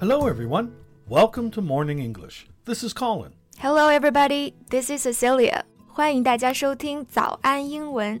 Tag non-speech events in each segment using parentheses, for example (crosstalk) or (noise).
Hello, everyone. Welcome to Morning English. This is Colin. Hello, everybody. This is Cecilia. 欢迎大家收听早安英文。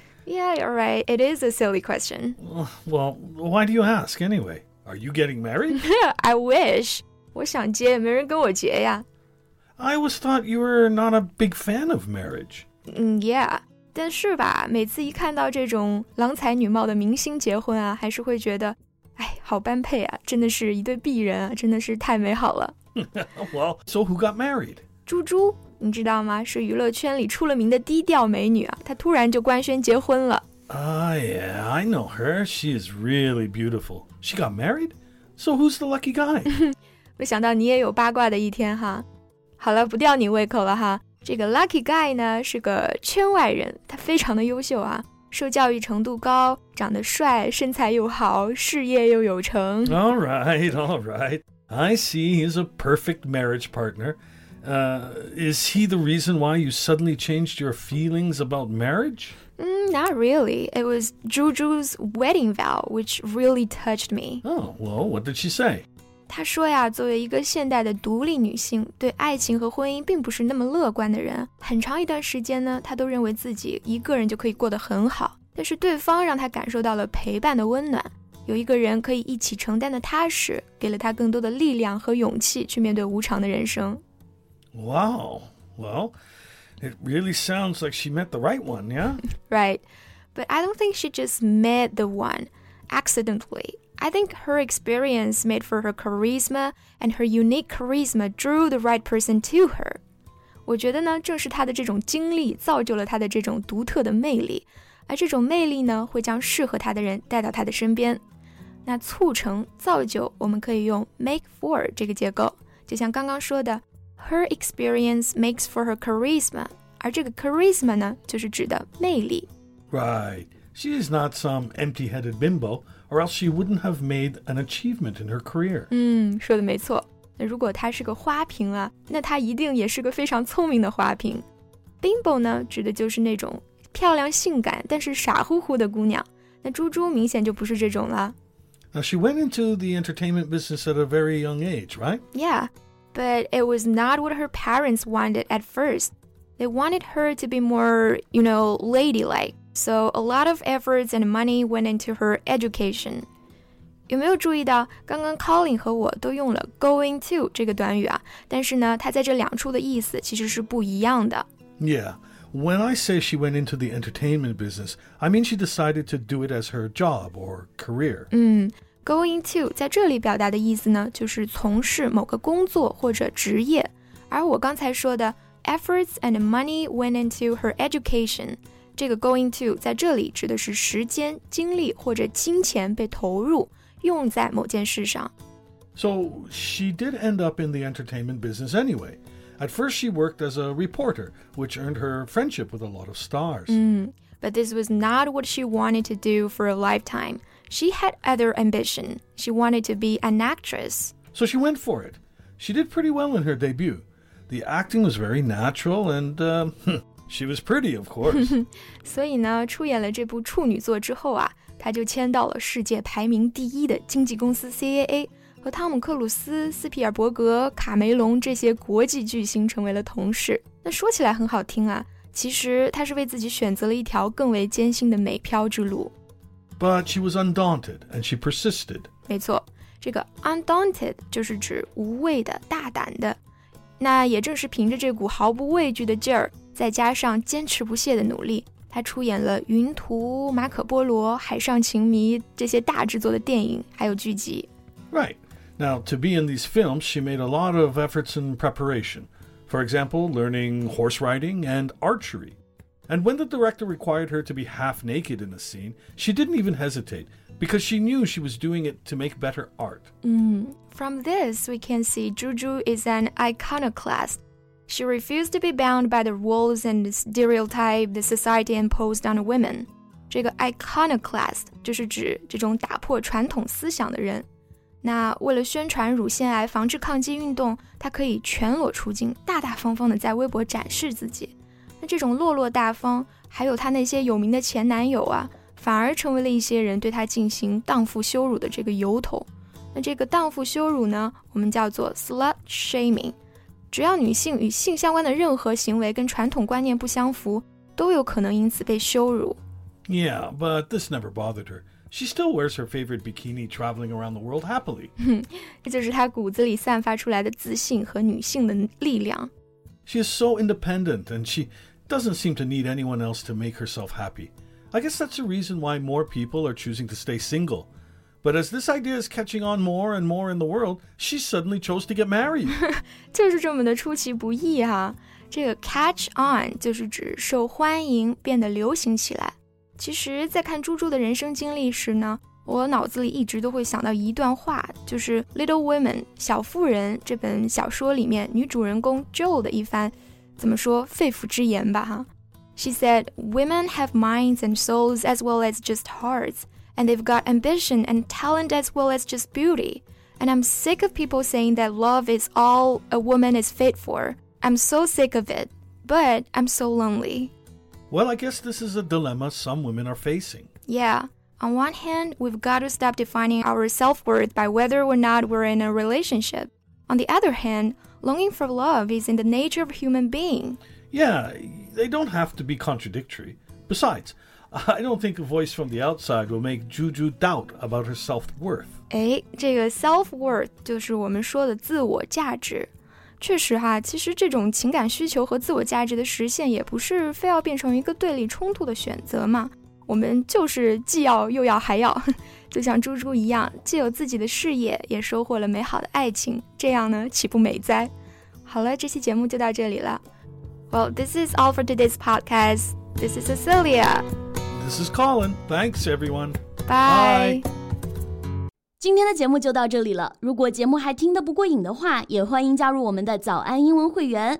Yeah, you're right. It is a silly question. Well, why do you ask anyway? Are you getting married? (laughs) I wish. I always thought you were not a big fan of marriage. Mm, 嗯，Yeah，但是吧，每次一看到这种郎才女貌的明星结婚啊，还是会觉得，哎，好般配啊，真的是一对璧人啊，真的是太美好了。well, (laughs) so who got married? 朱珠。你知道吗？是娱乐圈里出了名的低调美女啊，她突然就官宣结婚了。 Ah, yeah, I know her. She is really beautiful. She got married? So who's the lucky guy? (laughs) 没想到你也有八卦的一天哈。好了，不吊你胃口了哈。这个 Lucky Guy 呢是个圈外人，他非常的优秀啊，受教育程度高，长得帅，身材又好，事业又有成。 all right, all right. I see he's a perfect marriage partner. Uh, is he the reason why you suddenly changed your feelings about marriage? Mm, not really. It was Juju's wedding vow which really touched me. Oh, well, what did she say? 她说呀，作为一个现代的独立女性，对爱情和婚姻并不是那么乐观的人，很长一段时间呢，她都认为自己一个人就可以过得很好。但是对方让她感受到了陪伴的温暖，有一个人可以一起承担的踏实，给了她更多的力量和勇气去面对无常的人生。 Wow. Well, it really sounds like she met the right one, yeah? (laughs) Right. But I don't think she just met the one accidentally. I think her experience made for her charisma, and her unique charisma drew the right person to her. 我觉得呢，正是她的这种经历造就了她的这种独特的魅力，而这种魅力呢，会将适合她的人带到她的身边。那促成、造就，我们可以用 make for 这个结构，就像刚刚说的 her experience makes for her charisma，而这个 charisma 呢，就是指的魅力。Right. She is not some empty headed bimbo, or else she wouldn't have made an achievement in her career. 嗯，说的没错。那如果她是个花瓶啊，那她一定也是个非常聪明的花瓶。Bimbo 呢，指的就是那种漂亮性感但是傻乎乎的姑娘。那朱珠明显就不是这种了。Now she went into the entertainment business at a very young age, right? Yeah. but it was not what her parents wanted at first. They wanted her to be more, you know, ladylike. So a lot of efforts and money went into her education. 有没有注意到，刚刚 Colin 和我都用了 going to 这个短语啊？但是呢，它在这两处的意思其实是不一样的。 Yeah. When I say she went into the entertainment business, I mean she decided to do it as her job or career. Going to 在这里表达的意思呢，就是从事某个工作或者职业。而我刚才说的 efforts and money went into her education，这个 going to 在这里指的是时间、精力或者金钱被投入，用在某件事上。 So she did end up in the entertainment business anyway. At first, she worked as a reporter, which earned her friendship with a lot of stars. But this was not what she wanted to do for a lifetime. She had other ambition. She wanted to be an actress. So she went for it. She did pretty well in her debut. The acting was very natural, and um, (laughs) she was pretty, of course. (laughs) 所以呢，出演了这部处女作之后啊，她就签到了世界排名第一的经纪公司 CAA，和汤姆·克鲁斯、斯皮尔伯格、卡梅隆这些国际巨星成为了同事。那说起来很好听啊，其实她是为自己选择了一条更为艰辛的美漂之路。 but she was undaunted, and she persisted. 没错，这个 undaunted 就是指无畏的、大胆的。那也正是凭着这股毫不畏惧的劲儿，再加上坚持不懈的努力，她出演了《云图》《马可波罗》《海上情迷》这些大制作的电影，还有剧集。 Right. Now, to be in these films, she made a lot of efforts in preparation. For example, learning horse riding and archery. And when the director required her to be half naked in a scene, she didn't even hesitate. because she knew she was doing it to make better art. Mm. From this, we can see Juju is an iconoclast. She refused to be bound by the rules and stereotype the society imposed on women. 这个 iconoclast 就是指这种打破传统思想的人。那为了宣传乳腺癌防治抗击运动，她可以全裸出镜，大大方方的在微博展示自己。 那这种落落大方，还有她那些有名的前男友啊，反而成为了一些人对她进行荡妇羞辱的这个由头。那这个荡妇羞辱呢，我们叫做 slut shaming。只要女性与性相关的任何行为跟传统观念不相符，都有可能因此被羞辱。Yeah, but this never bothered her. She still wears her favorite bikini traveling around the world happily. (laughs) 这就是她骨子里散发出来的自信和女性的力量。She is so independent and she doesn't seem to need anyone else to make herself happy. I guess that's the reason why more people are choosing to stay single. But as this idea is catching on more and more in the world, she suddenly chose to get married. (laughs) 就是这么的出其不意哈、啊。这个 catch on 就是指受欢迎，变得流行起来。其实，在看朱珠的人生经历时呢，我脑子里一直都会想到一段话，就是《Little Women》小妇人这本小说里面女主人公 Jo 的一番怎么说肺腑之言吧哈。She said, "Women have minds and souls as well as just hearts, and they've got ambition and talent as well as just beauty." And I'm sick of people saying that love is all a woman is fit for. I'm so sick of it. But I'm so lonely. Well, I guess this is a dilemma some women are facing. Yeah. On one hand, we've got to stop defining our self worth by whether or not we're in a relationship. On the other hand, longing for love is in the nature of a human being. Yeah, they don't have to be contradictory. Besides, I don't think a voice from the outside will make Juju doubt about her self worth. 哎，这个 self worth 就是我们说的自我价值。确实哈，其实这种情感需求和自我价值的实现，也不是非要变成一个对立冲突的选择嘛。 我们就是既要又要还要，(laughs) 就像猪猪一样，既有自己的事业，也收获了美好的爱情，这样呢，岂不美哉？好了，这期节目就到这里了。Well, this is all for today's podcast. This is Cecilia. This is Colin. Thanks, everyone. Bye. 今天的节目就到这里了。如果节目还听得不过瘾的话，也欢迎加入我们的早安英文会员。